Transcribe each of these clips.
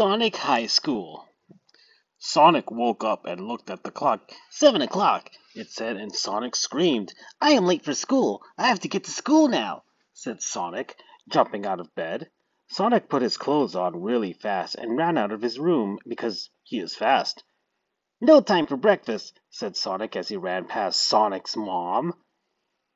Sonic High School. Sonic woke up and looked at the clock. Seven o'clock, it said, and Sonic screamed. I am late for school. I have to get to school now, said Sonic, jumping out of bed. Sonic put his clothes on really fast and ran out of his room because he is fast. No time for breakfast, said Sonic as he ran past Sonic's mom.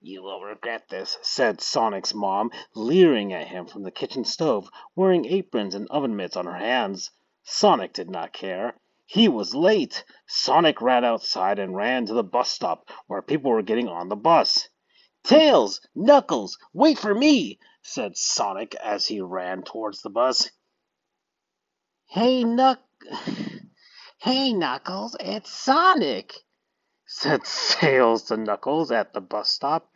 You will regret this, said Sonic's mom, leering at him from the kitchen stove, wearing aprons and oven mitts on her hands. Sonic did not care. He was late. Sonic ran outside and ran to the bus stop where people were getting on the bus. Tails! Knuckles! Wait for me! said Sonic as he ran towards the bus. Hey, Knuck... Hey, Knuckles, it's Sonic! said Tails to Knuckles at the bus stop.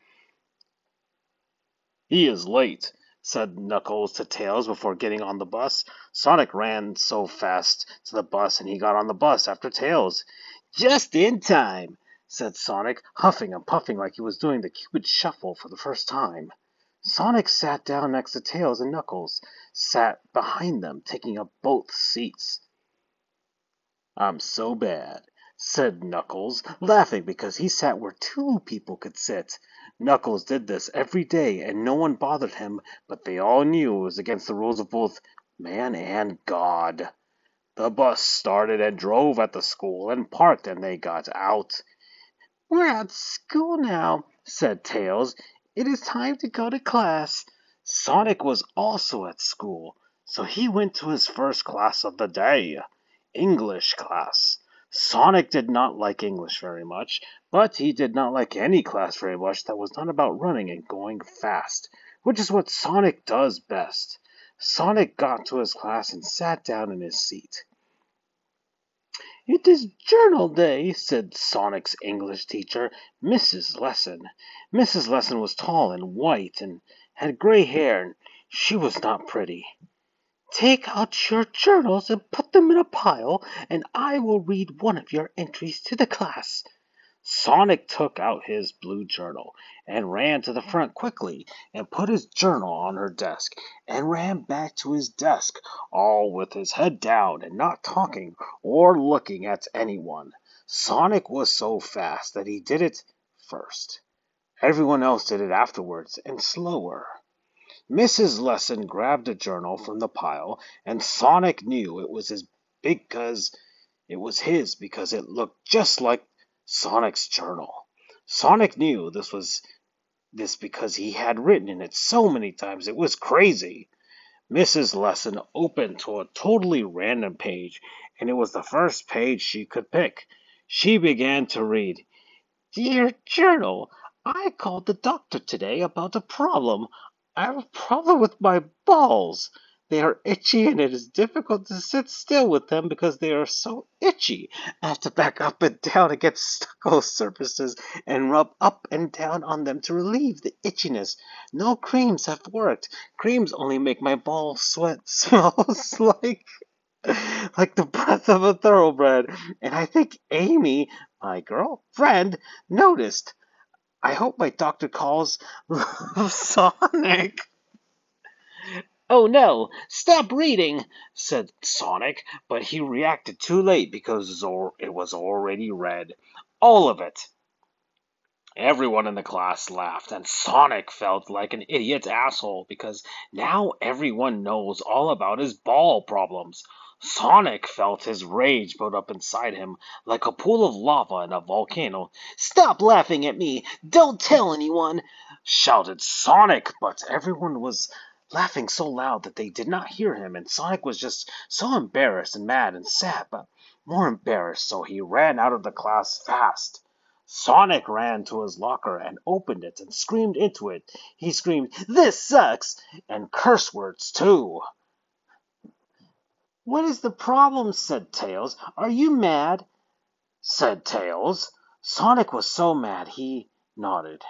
He is late, said Knuckles to Tails before getting on the bus. Sonic ran so fast to the bus and he got on the bus after Tails. Just in time, said Sonic, huffing and puffing like he was doing the Cupid Shuffle for the first time. Sonic sat down next to Tails and Knuckles sat behind them, taking up both seats. I'm so bad, said Knuckles, laughing because he sat where two people could sit. Knuckles did this every day and no one bothered him, but they all knew it was against the rules of both man and God. The bus started and drove at the school and parked and they got out. We're at school now, said Tails. It is time to go to class. Sonic was also at school, so he went to his first class of the day, English class. Sonic did not like English very much, but he did not like any class very much that was not about running and going fast, which is what Sonic does best. Sonic got to his class and sat down in his seat. It is journal day, said Sonic's English teacher, Mrs. Lesson. Mrs. Lesson was tall and white and had gray hair, and she was not pretty. Take out your journals and put them in a pile, and I will read one of your entries to the class. Sonic took out his blue journal and ran to the front quickly and put his journal on her desk and ran back to his desk, all with his head down and not talking or looking at anyone. Sonic was so fast that he did it first. Everyone else did it afterwards and slower. Mrs. Lesson grabbed a journal from the pile, and Sonic knew it was his because it was his because it looked just like Sonic's journal. Sonic knew this was this because he had written in it so many times it was crazy. Mrs. Lesson opened to a totally random page, and it was the first page she could pick. She began to read, Dear Journal, I called the doctor today about a problem. I have a problem with my balls. They are itchy and it is difficult to sit still with them because they are so itchy. I have to back up and down against stucco surfaces and rub up and down on them to relieve the itchiness. No creams have worked. Creams only make my balls sweat smells like like the breath of a thoroughbred. And I think Amy, my girlfriend, noticed. I hope my doctor calls Sonic. Oh no, stop reading, said Sonic, but he reacted too late because it was already read. All of it. Everyone in the class laughed, and Sonic felt like an idiot asshole because now everyone knows all about his ball problems. Sonic felt his rage build up inside him like a pool of lava in a volcano. Stop laughing at me! Don't tell anyone! shouted Sonic, but everyone was laughing so loud that they did not hear him, and Sonic was just so embarrassed and mad and sad, but more embarrassed, so he ran out of the class fast. Sonic ran to his locker and opened it and screamed into it. He screamed, This sucks! and curse words too. What is the problem? said Tails. Are you mad? said Tails. Sonic was so mad he nodded.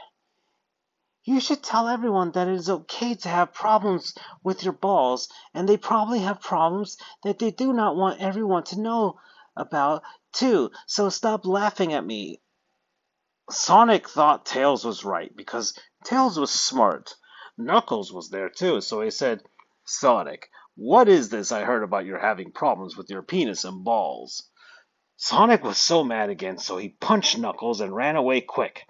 You should tell everyone that it is okay to have problems with your balls, and they probably have problems that they do not want everyone to know about, too, so stop laughing at me. Sonic thought Tails was right, because Tails was smart. Knuckles was there, too, so he said, Sonic, What is this I heard about your having problems with your penis and balls? Sonic was so mad again, so he punched Knuckles and ran away quick.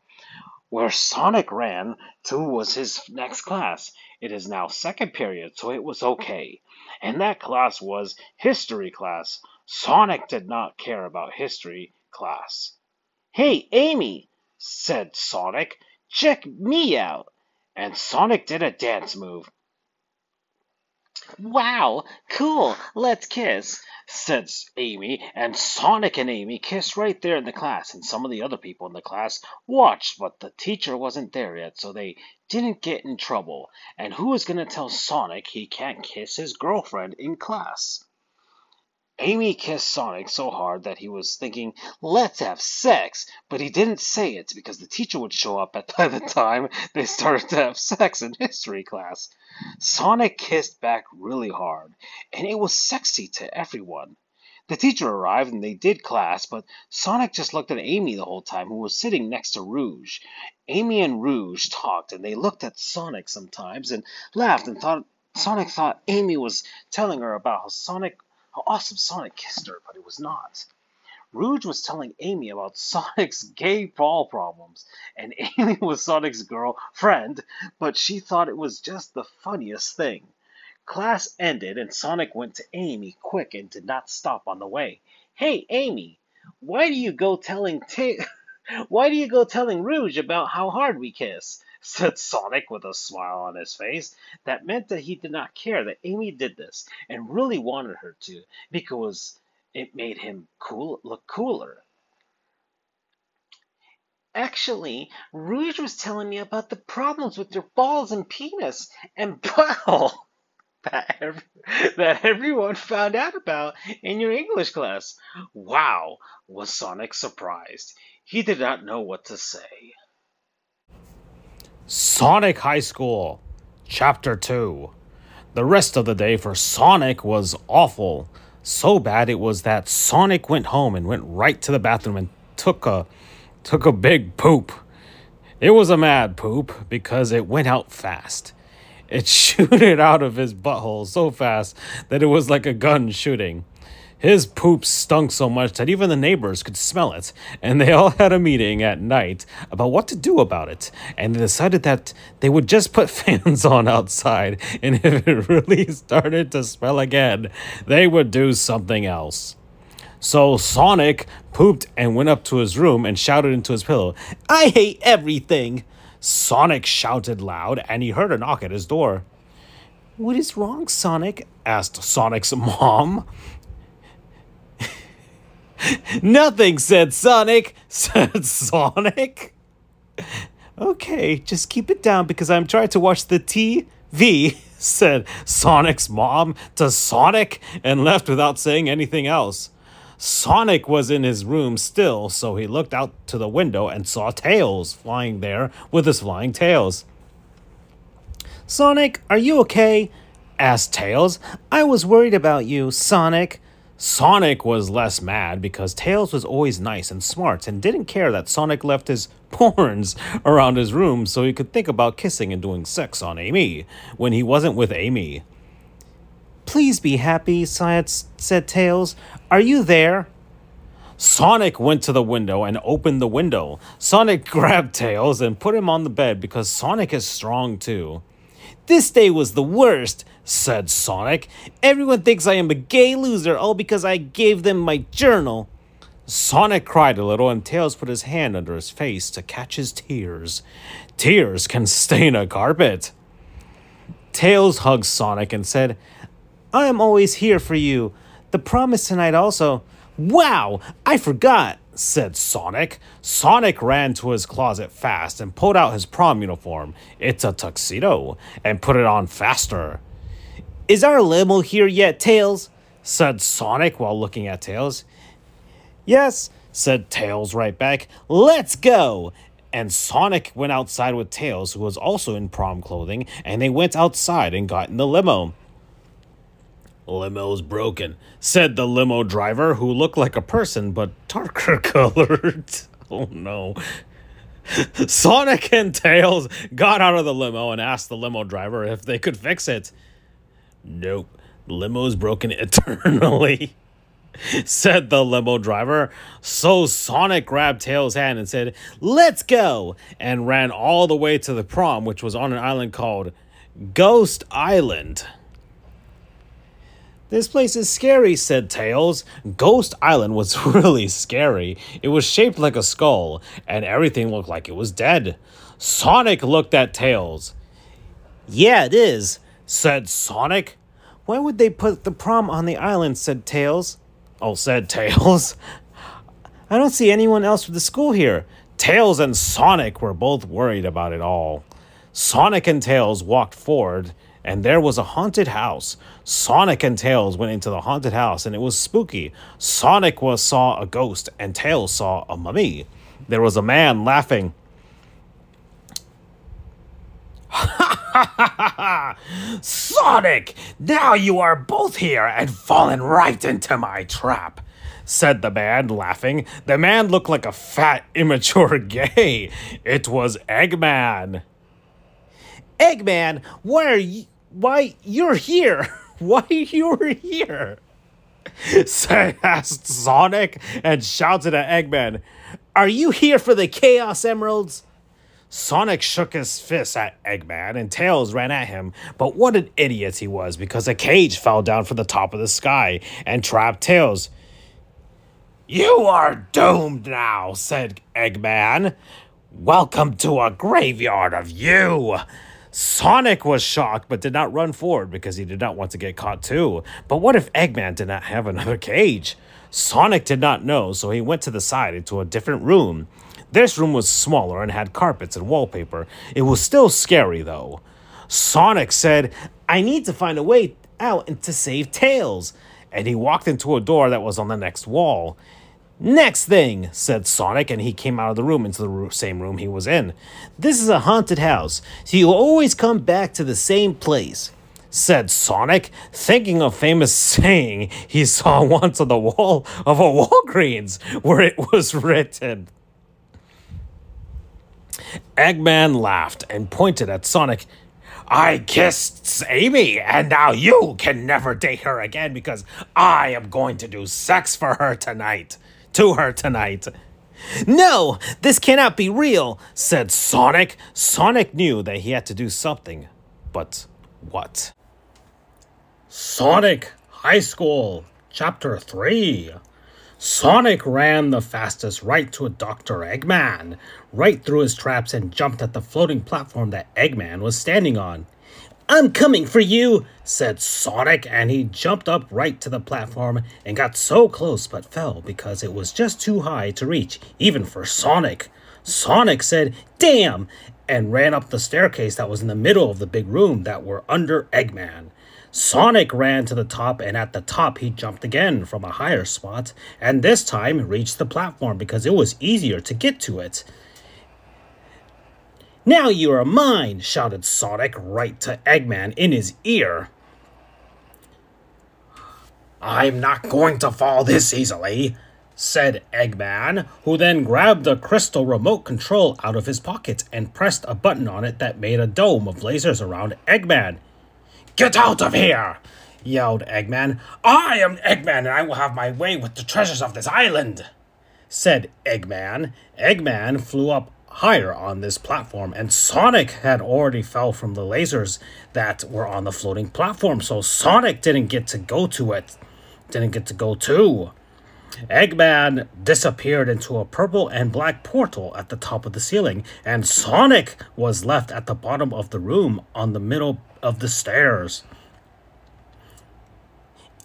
Where Sonic ran to was his next class. It is now second period, so it was okay. And that class was history class. Sonic did not care about history class. Hey, Amy, said Sonic, check me out. And Sonic did a dance move. Wow, cool, let's kiss, said Amy, and Sonic and Amy kissed right there in the class, and some of the other people in the class watched, but the teacher wasn't there yet, so they didn't get in trouble. And who is going to tell Sonic he can't kiss his girlfriend in class? Amy kissed Sonic so hard that he was thinking, let's have sex, but he didn't say it because the teacher would show up at, by the time they started to have sex in history class. Sonic kissed back really hard, and it was sexy to everyone. The teacher arrived and they did class, but Sonic just looked at Amy the whole time, who was sitting next to Rouge. Amy and Rouge talked, and they looked at Sonic sometimes and laughed and thought Sonic thought Amy was telling her about how Sonic how awesome Sonic kissed her, but it was not. Rouge was telling Amy about Sonic's gay ball problems, and Amy was Sonic's girlfriend, but she thought it was just the funniest thing. Class ended, and Sonic went to Amy quick and did not stop on the way. Hey, Amy, why do you go telling ta- why do you go telling Rouge about how hard we kiss? said Sonic with a smile on his face that meant that he did not care that Amy did this and really wanted her to because it made him cool look cooler. Actually, Rouge was telling me about the problems with your balls and penis and butthole that, every, that everyone found out about in your English class. Wow, was Sonic surprised. He did not know what to say. Sonic High School, Chapter 2. The rest of the day for Sonic was awful. So bad it was that Sonic went home and went right to the bathroom and took a took a big poop. It was a mad poop because it went out fast. It shooted out of his butthole so fast that it was like a gun shooting. His poop stunk so much that even the neighbors could smell it, and they all had a meeting at night about what to do about it. And they decided that they would just put fans on outside, and if it really started to smell again, they would do something else. So Sonic pooped and went up to his room and shouted into his pillow, I hate everything! Sonic shouted loud, and he heard a knock at his door. What is wrong, Sonic? asked Sonic's mom. Nothing, said Sonic, said Sonic. Okay, just keep it down because I'm trying to watch the TV, said Sonic's mom to Sonic and left without saying anything else. Sonic was in his room still, so he looked out to the window and saw Tails flying there with his flying tails. Sonic, are you okay? asked Tails. I was worried about you, Sonic. Sonic was less mad because Tails was always nice and smart and didn't care that Sonic left his porns around his room so he could think about kissing and doing sex on Amy when he wasn't with Amy. Please be happy, Science said Tails. Are you there? Sonic went to the window and opened the window. Sonic grabbed Tails and put him on the bed because Sonic is strong too. This day was the worst, said Sonic. Everyone thinks I am a gay loser all because I gave them my journal. Sonic cried a little, and Tails put his hand under his face to catch his tears. Tears can stain a carpet. Tails hugged Sonic and said, I am always here for you. The promise tonight also. Wow, I forgot, said Sonic. Sonic ran to his closet fast and pulled out his prom uniform. It's a tuxedo, and put it on faster. Is our limo here yet, Tails? said Sonic while looking at Tails. Yes, said Tails right back. Let's go! And Sonic went outside with Tails, who was also in prom clothing, and they went outside and got in the limo. Limo's broken, said the limo driver, who looked like a person but darker colored. oh no. Sonic and Tails got out of the limo and asked the limo driver if they could fix it. Nope. Limo's broken eternally, said the limo driver. So Sonic grabbed Tails' hand and said, Let's go! and ran all the way to the prom, which was on an island called Ghost Island. This place is scary, said Tails. Ghost Island was really scary. It was shaped like a skull, and everything looked like it was dead. Sonic looked at Tails. Yeah, it is, said Sonic. Why would they put the prom on the island? said Tails. Oh, said Tails. I don't see anyone else from the school here. Tails and Sonic were both worried about it all. Sonic and Tails walked forward and there was a haunted house. Sonic and Tails went into the haunted house, and it was spooky. Sonic was saw a ghost, and Tails saw a mummy. There was a man laughing. Sonic, now you are both here and fallen right into my trap, said the man, laughing. The man looked like a fat, immature gay. It was Eggman. Eggman, why are you? Why you're here? Why you're here? Say asked Sonic and shouted at Eggman, Are you here for the Chaos Emeralds? Sonic shook his fist at Eggman and Tails ran at him, but what an idiot he was because a cage fell down from the top of the sky and trapped Tails. You are doomed now, said Eggman. Welcome to a graveyard of you. Sonic was shocked but did not run forward because he did not want to get caught too. But what if Eggman did not have another cage? Sonic did not know, so he went to the side into a different room. This room was smaller and had carpets and wallpaper. It was still scary though. Sonic said, I need to find a way out and to save Tails. And he walked into a door that was on the next wall. Next thing, said Sonic, and he came out of the room into the same room he was in. This is a haunted house, so you'll always come back to the same place, said Sonic, thinking of famous saying he saw once on the wall of a Walgreens where it was written. Eggman laughed and pointed at Sonic. I kissed Amy, and now you can never date her again because I am going to do sex for her tonight to her tonight. No, this cannot be real, said Sonic. Sonic knew that he had to do something. But what? Sonic High School, Chapter 3. Sonic ran the fastest right to Dr. Eggman, right through his traps, and jumped at the floating platform that Eggman was standing on. I'm coming for you, said Sonic, and he jumped up right to the platform and got so close but fell because it was just too high to reach, even for Sonic. Sonic said, Damn! and ran up the staircase that was in the middle of the big room that were under Eggman. Sonic ran to the top, and at the top he jumped again from a higher spot, and this time reached the platform because it was easier to get to it. Now you are mine, shouted Sonic right to Eggman in his ear. I'm not going to fall this easily, said Eggman, who then grabbed the crystal remote control out of his pocket and pressed a button on it that made a dome of lasers around Eggman. Get out of here! yelled Eggman. I am Eggman and I will have my way with the treasures of this island, said Eggman. Eggman flew up higher on this platform, and Sonic had already fell from the lasers that were on the floating platform, so Sonic didn't get to go to it, didn't get to go to. Eggman disappeared into a purple and black portal at the top of the ceiling, and Sonic was left at the bottom of the room on the middle of the stairs.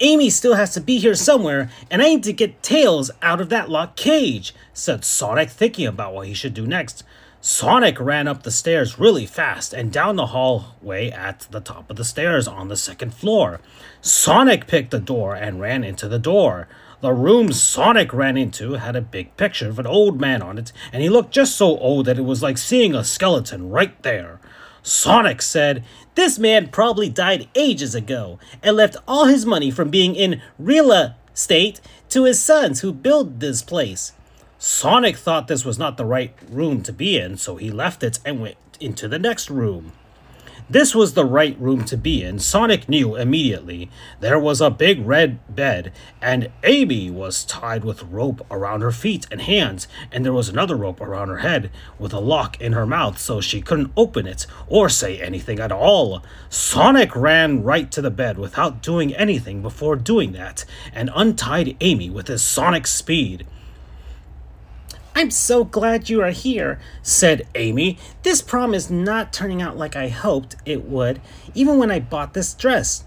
Amy still has to be here somewhere, and I need to get Tails out of that locked cage, said Sonic, thinking about what he should do next. Sonic ran up the stairs really fast and down the hallway at the top of the stairs on the second floor. Sonic picked the door and ran into the door. The room Sonic ran into had a big picture of an old man on it, and he looked just so old that it was like seeing a skeleton right there. Sonic said, This man probably died ages ago and left all his money from being in real estate to his sons who built this place. Sonic thought this was not the right room to be in, so he left it and went into the next room. This was the right room to be in. Sonic knew immediately. There was a big red bed, and Amy was tied with rope around her feet and hands, and there was another rope around her head with a lock in her mouth so she couldn't open it or say anything at all. Sonic ran right to the bed without doing anything before doing that and untied Amy with his sonic speed. I'm so glad you are here, said Amy. This prom is not turning out like I hoped it would, even when I bought this dress.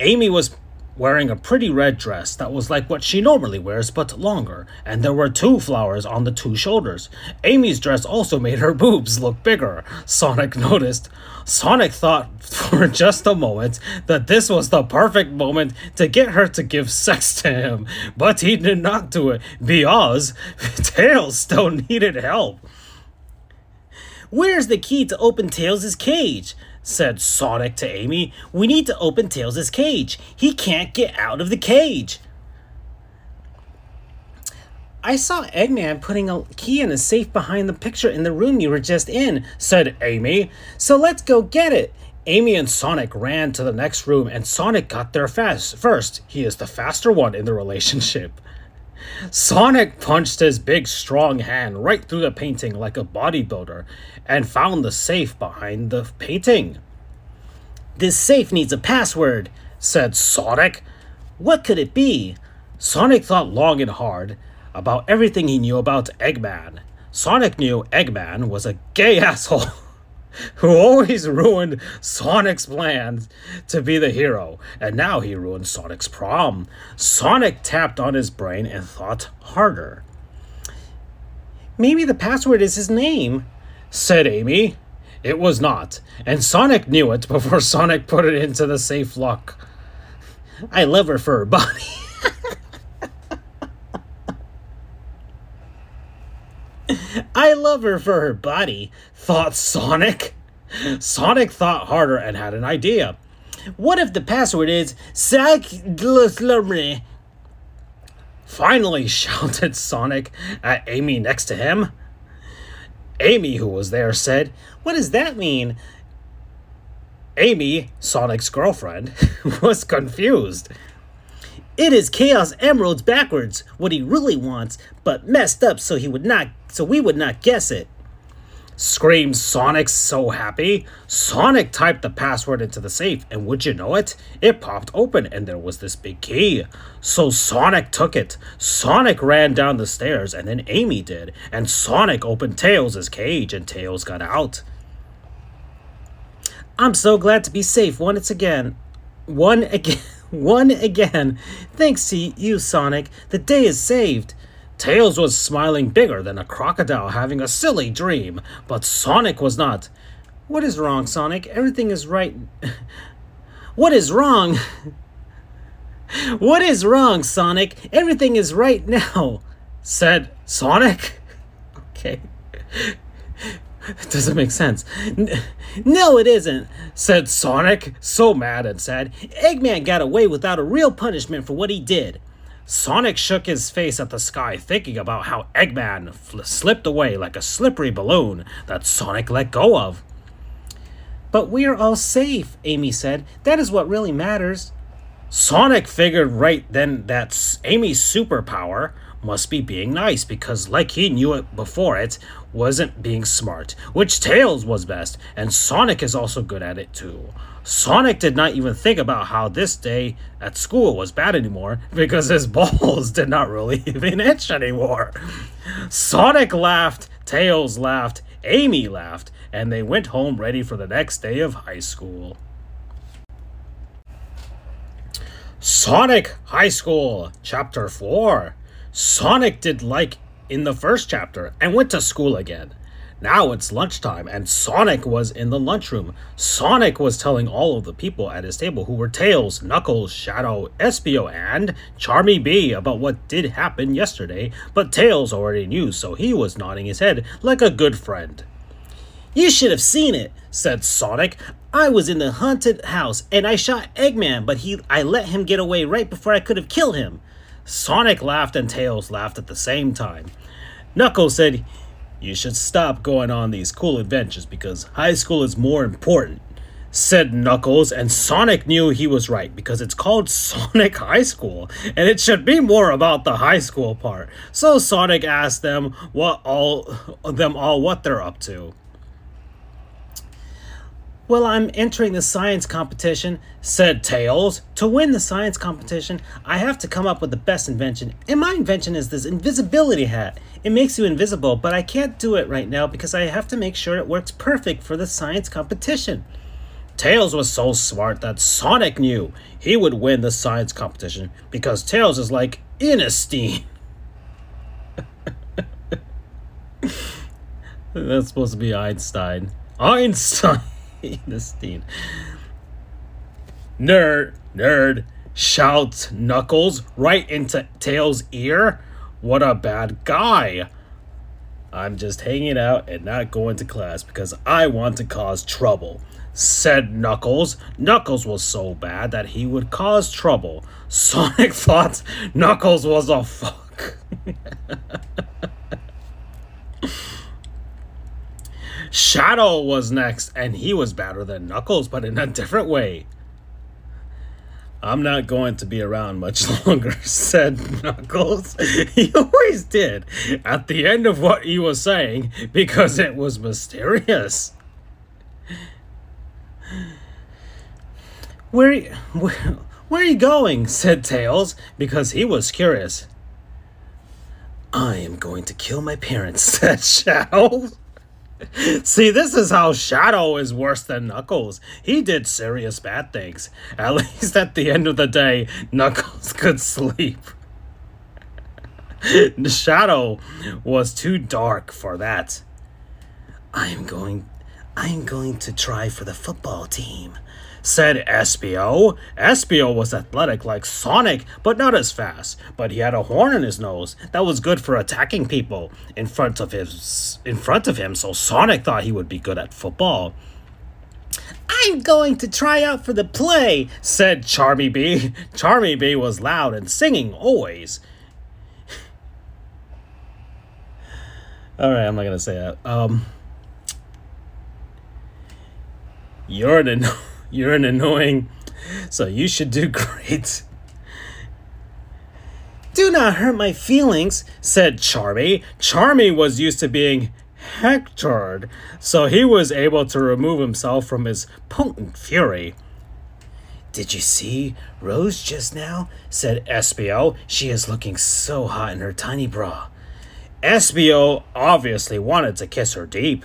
Amy was wearing a pretty red dress that was like what she normally wears but longer, and there were two flowers on the two shoulders. Amy's dress also made her boobs look bigger, Sonic noticed. Sonic thought for just a moment that this was the perfect moment to get her to give sex to him, but he did not do it because Tails still needed help. Where's the key to open Tails' cage? Said Sonic to Amy. We need to open Tails' cage. He can't get out of the cage. I saw Eggman putting a key in a safe behind the picture in the room you were just in, said Amy. So let's go get it. Amy and Sonic ran to the next room, and Sonic got there fast. First, he is the faster one in the relationship. Sonic punched his big, strong hand right through the painting like a bodybuilder and found the safe behind the painting. This safe needs a password, said Sonic. What could it be? Sonic thought long and hard about everything he knew about Eggman. Sonic knew Eggman was a gay asshole. who always ruined Sonic's plans to be the hero, and now he ruined Sonic's prom. Sonic tapped on his brain and thought harder. Maybe the password is his name, said Amy. It was not, and Sonic knew it before Sonic put it into the safe lock. I love her for her body. I love her for her body, thought Sonic. Sonic thought harder and had an idea. What if the password is Sac Finally shouted Sonic at Amy next to him. Amy, who was there, said, What does that mean? Amy, Sonic's girlfriend, was confused. It is Chaos Emeralds backwards, what he really wants, but messed up so he would not so we would not guess it. Screamed Sonic so happy. Sonic typed the password into the safe, and would you know it? It popped open and there was this big key. So Sonic took it. Sonic ran down the stairs, and then Amy did, and Sonic opened Tails' cage, and Tails got out. I'm so glad to be safe once again. One again. One again. Thanks to you, Sonic. The day is saved. Tails was smiling bigger than a crocodile having a silly dream, but Sonic was not. What is wrong, Sonic? Everything is right. what is wrong? what is wrong, Sonic? Everything is right now, said Sonic. okay. It doesn't make sense. No, it isn't, said Sonic, so mad and sad. Eggman got away without a real punishment for what he did. Sonic shook his face at the sky, thinking about how Eggman fl- slipped away like a slippery balloon that Sonic let go of. But we're all safe, Amy said. That is what really matters. Sonic figured right then that Amy's superpower must be being nice because, like he knew it before it, wasn't being smart, which Tails was best, and Sonic is also good at it too. Sonic did not even think about how this day at school was bad anymore because his balls did not really even itch anymore. Sonic laughed, Tails laughed, Amy laughed, and they went home ready for the next day of high school. Sonic High School, Chapter 4 Sonic did like in the first chapter and went to school again. Now it's lunchtime, and Sonic was in the lunchroom. Sonic was telling all of the people at his table, who were Tails, Knuckles, Shadow, Espio, and Charmy Bee, about what did happen yesterday, but Tails already knew, so he was nodding his head like a good friend. You should have seen it, said Sonic. I was in the haunted house and I shot Eggman, but he I let him get away right before I could have killed him. Sonic laughed and Tails laughed at the same time. Knuckles said, You should stop going on these cool adventures because high school is more important, said Knuckles, and Sonic knew he was right because it's called Sonic High School, and it should be more about the high school part. So Sonic asked them what all them all what they're up to. Well, I'm entering the science competition, said Tails. To win the science competition, I have to come up with the best invention. And my invention is this invisibility hat. It makes you invisible, but I can't do it right now because I have to make sure it works perfect for the science competition. Tails was so smart that Sonic knew he would win the science competition because Tails is like Einstein. That's supposed to be Einstein. Einstein. Einstein. Nerd, nerd, shouts Knuckles right into Tails' ear. What a bad guy. I'm just hanging out and not going to class because I want to cause trouble, said Knuckles. Knuckles was so bad that he would cause trouble. Sonic thought Knuckles was a fuck. Shadow was next, and he was better than Knuckles, but in a different way. I'm not going to be around much longer, said Knuckles. He always did at the end of what he was saying because it was mysterious. Where, where, where are you going? said Tails because he was curious. I am going to kill my parents, said Shadow. See, this is how Shadow is worse than Knuckles. He did serious bad things. At least at the end of the day, Knuckles could sleep. Shadow was too dark for that. I am going I am going to try for the football team, said Espio. Espio was athletic like Sonic, but not as fast. But he had a horn in his nose that was good for attacking people in front of his in front of him, so Sonic thought he would be good at football. I'm going to try out for the play, said Charmy Bee. Charmy Bee was loud and singing always. Alright, I'm not gonna say that. Um You're an you're an annoying, so you should do great. Do not hurt my feelings, said Charmy. Charmy was used to being hectored, so he was able to remove himself from his potent fury. Did you see Rose just now? said Espio. She is looking so hot in her tiny bra. Espio obviously wanted to kiss her deep.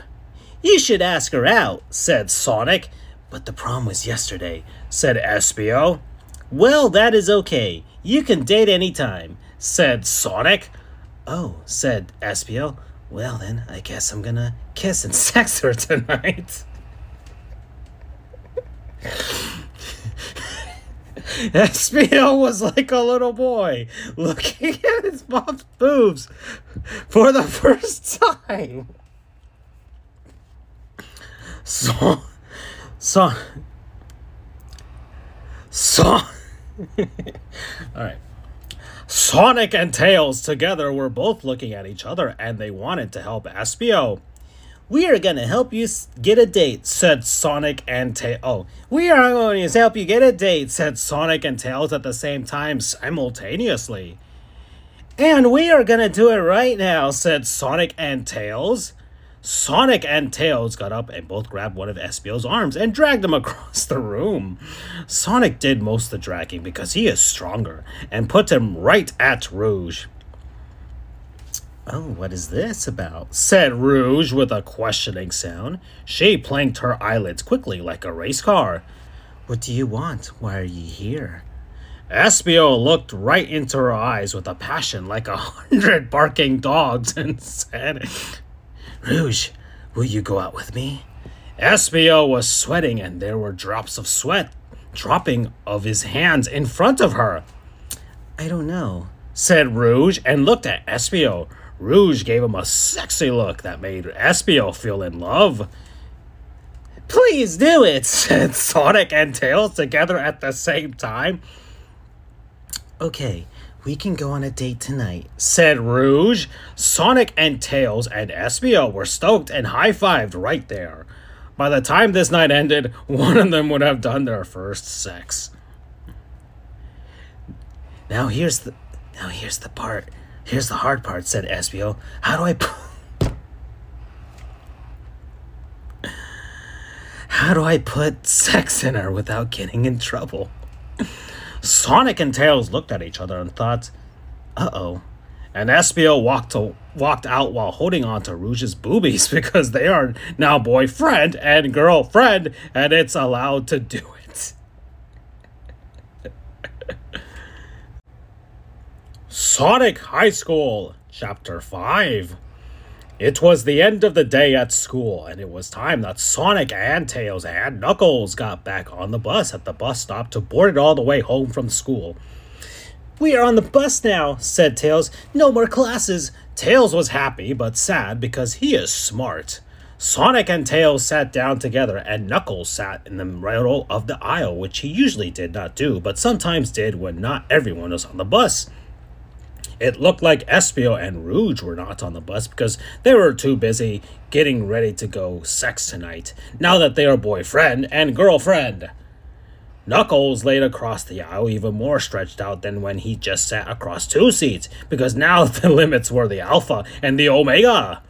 You should ask her out, said Sonic. But the prom was yesterday, said Espio. Well, that is okay. You can date any time, said Sonic. Oh, said Espio. Well, then, I guess I'm gonna kiss and sex her tonight. Espio was like a little boy looking at his mom's boobs for the first time. So, so, so. All right. Sonic and Tails together were both looking at each other and they wanted to help Espio. We are going to help you get a date, said Sonic and Tails. Oh, we are going to help you get a date, said Sonic and Tails at the same time simultaneously. And we are going to do it right now, said Sonic and Tails. Sonic and Tails got up and both grabbed one of Espio's arms and dragged him across the room. Sonic did most of the dragging because he is stronger and put him right at Rouge. Oh, what is this about? said Rouge with a questioning sound. She planked her eyelids quickly like a race car. What do you want? Why are you here? Espio looked right into her eyes with a passion like a hundred barking dogs and said, Rouge, will you go out with me? Espio was sweating and there were drops of sweat dropping of his hands in front of her. I don't know, said Rouge and looked at Espio. Rouge gave him a sexy look that made Espio feel in love. Please do it, said Sonic and Tails together at the same time. Okay, We can go on a date tonight, said Rouge. Sonic and Tails and Espio were stoked and high fived right there. By the time this night ended, one of them would have done their first sex. Now here's the now here's the part. Here's the hard part, said Espio. How do I How do I put sex in her without getting in trouble? Sonic and Tails looked at each other and thought, uh oh. And Espio walked to, walked out while holding on to Rouge's boobies because they are now boyfriend and girlfriend, and it's allowed to do it. Sonic High School, Chapter 5. It was the end of the day at school, and it was time that Sonic and Tails and Knuckles got back on the bus at the bus stop to board it all the way home from school. We are on the bus now, said Tails. No more classes. Tails was happy but sad because he is smart. Sonic and Tails sat down together, and Knuckles sat in the middle of the aisle, which he usually did not do, but sometimes did when not everyone was on the bus. It looked like Espio and Rouge were not on the bus because they were too busy getting ready to go sex tonight, now that they are boyfriend and girlfriend. Knuckles laid across the aisle even more stretched out than when he just sat across two seats, because now the limits were the Alpha and the Omega.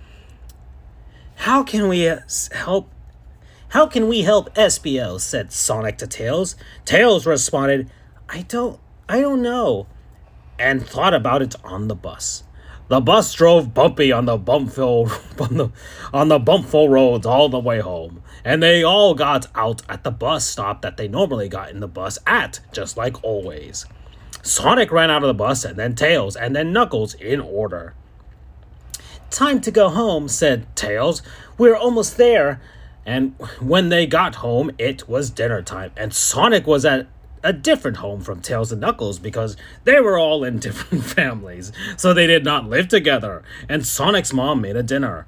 How can we help? How can we help Espio? said Sonic to Tails. Tails responded, I don't I don't know and thought about it on the bus. The bus drove bumpy on the bumpful on the, on the bumpful roads all the way home, and they all got out at the bus stop that they normally got in the bus at, just like always. Sonic ran out of the bus, and then Tails, and then Knuckles in order. Time to go home, said Tails. We're almost there. And when they got home, it was dinner time, and Sonic was at a different home from Tails and Knuckles because they were all in different families, so they did not live together, and Sonic's mom made a dinner.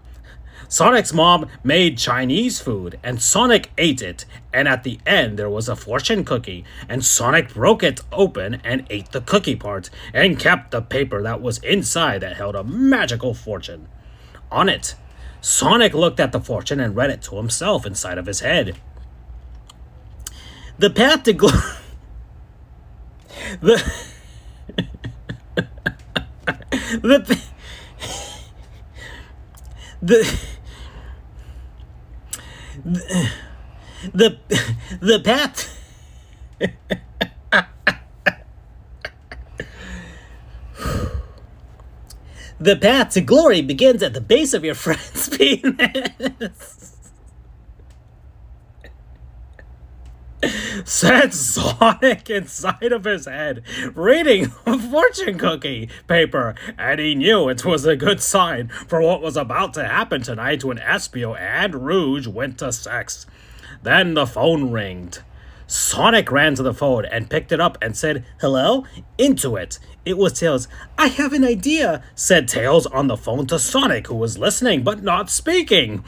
Sonic's mom made Chinese food, and Sonic ate it, and at the end there was a fortune cookie, and Sonic broke it open and ate the cookie part, and kept the paper that was inside that held a magical fortune. On it, Sonic looked at the fortune and read it to himself inside of his head. The path to glory. the the the the the, path the path to glory begins at the base of your friend's penis said Sonic inside of his head, reading a fortune cookie paper, and he knew it was a good sign for what was about to happen tonight when Espio and Rouge went to sex. Then the phone ringed. Sonic ran to the phone and picked it up and said, Hello? Into it. It was Tails. I have an idea, said Tails on the phone to Sonic, who was listening but not speaking.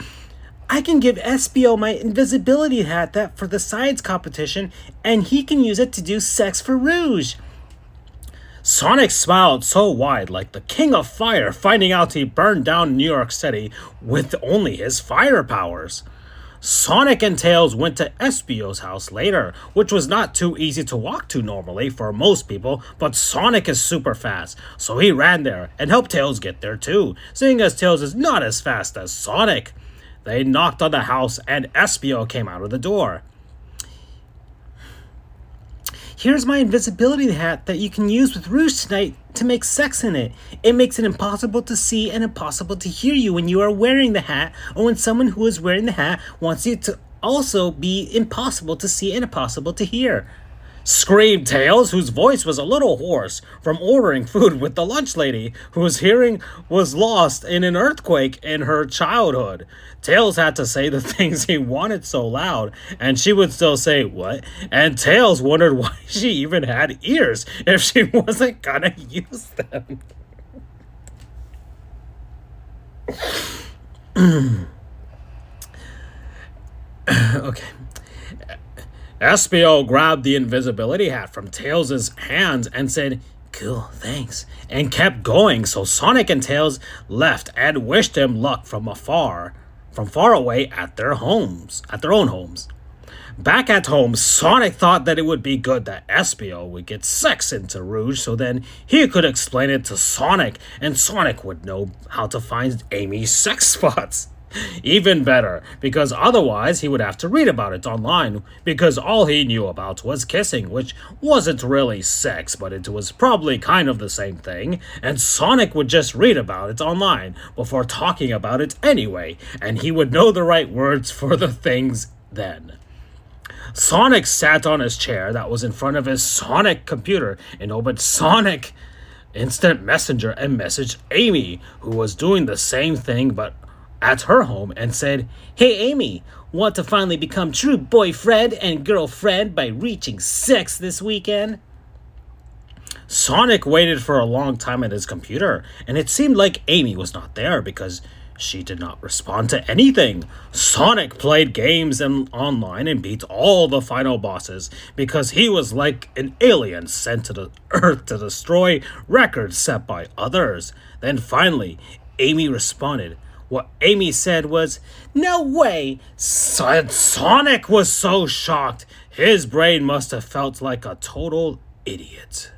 I can give Espio my invisibility hat that for the science competition, and he can use it to do sex for Rouge. Sonic smiled so wide, like the King of Fire, finding out he burned down New York City with only his fire powers. Sonic and Tails went to Espio's house later, which was not too easy to walk to normally for most people, but Sonic is super fast, so he ran there and helped Tails get there too, seeing as Tails is not as fast as Sonic. They knocked on the house, and Espio came out of the door. Here's my invisibility hat that you can use with Rouge tonight to make sex in it. It makes it impossible to see and impossible to hear you when you are wearing the hat, or when someone who is wearing the hat wants you to also be impossible to see and impossible to hear screamed Tails, whose voice was a little hoarse from ordering food with the lunch lady, whose hearing was lost in an earthquake in her childhood. Tails had to say the things he wanted so loud, and she would still say, What? And Tails wondered why she even had ears if she wasn't gonna use them. okay. Espio grabbed the invisibility hat from Tails' hands and said, Cool, thanks. And kept going, so Sonic and Tails left and wished him luck from afar, from far away at their homes, at their own homes. Back at home, Sonic thought that it would be good that Espio would get sex into Rouge so then he could explain it to Sonic and Sonic would know how to find Amy's sex spots. Even better, because otherwise he would have to read about it online, because all he knew about was kissing, which wasn't really sex, but it was probably kind of the same thing, and Sonic would just read about it online before talking about it anyway, and he would know the right words for the things then. Sonic sat on his chair that was in front of his Sonic computer and opened Sonic Instant Messenger and messaged Amy, who was doing the same thing but at her home, and said, Hey Amy, want to finally become true boyfriend and girlfriend by reaching sex this weekend? Sonic waited for a long time at his computer, and it seemed like Amy was not there because she did not respond to anything. Sonic played games and online and beat all the final bosses because he was like an alien sent to the Earth to destroy records set by others. Then finally, Amy responded. What Amy said was, No way! Sonic was so shocked, his brain must have felt like a total idiot.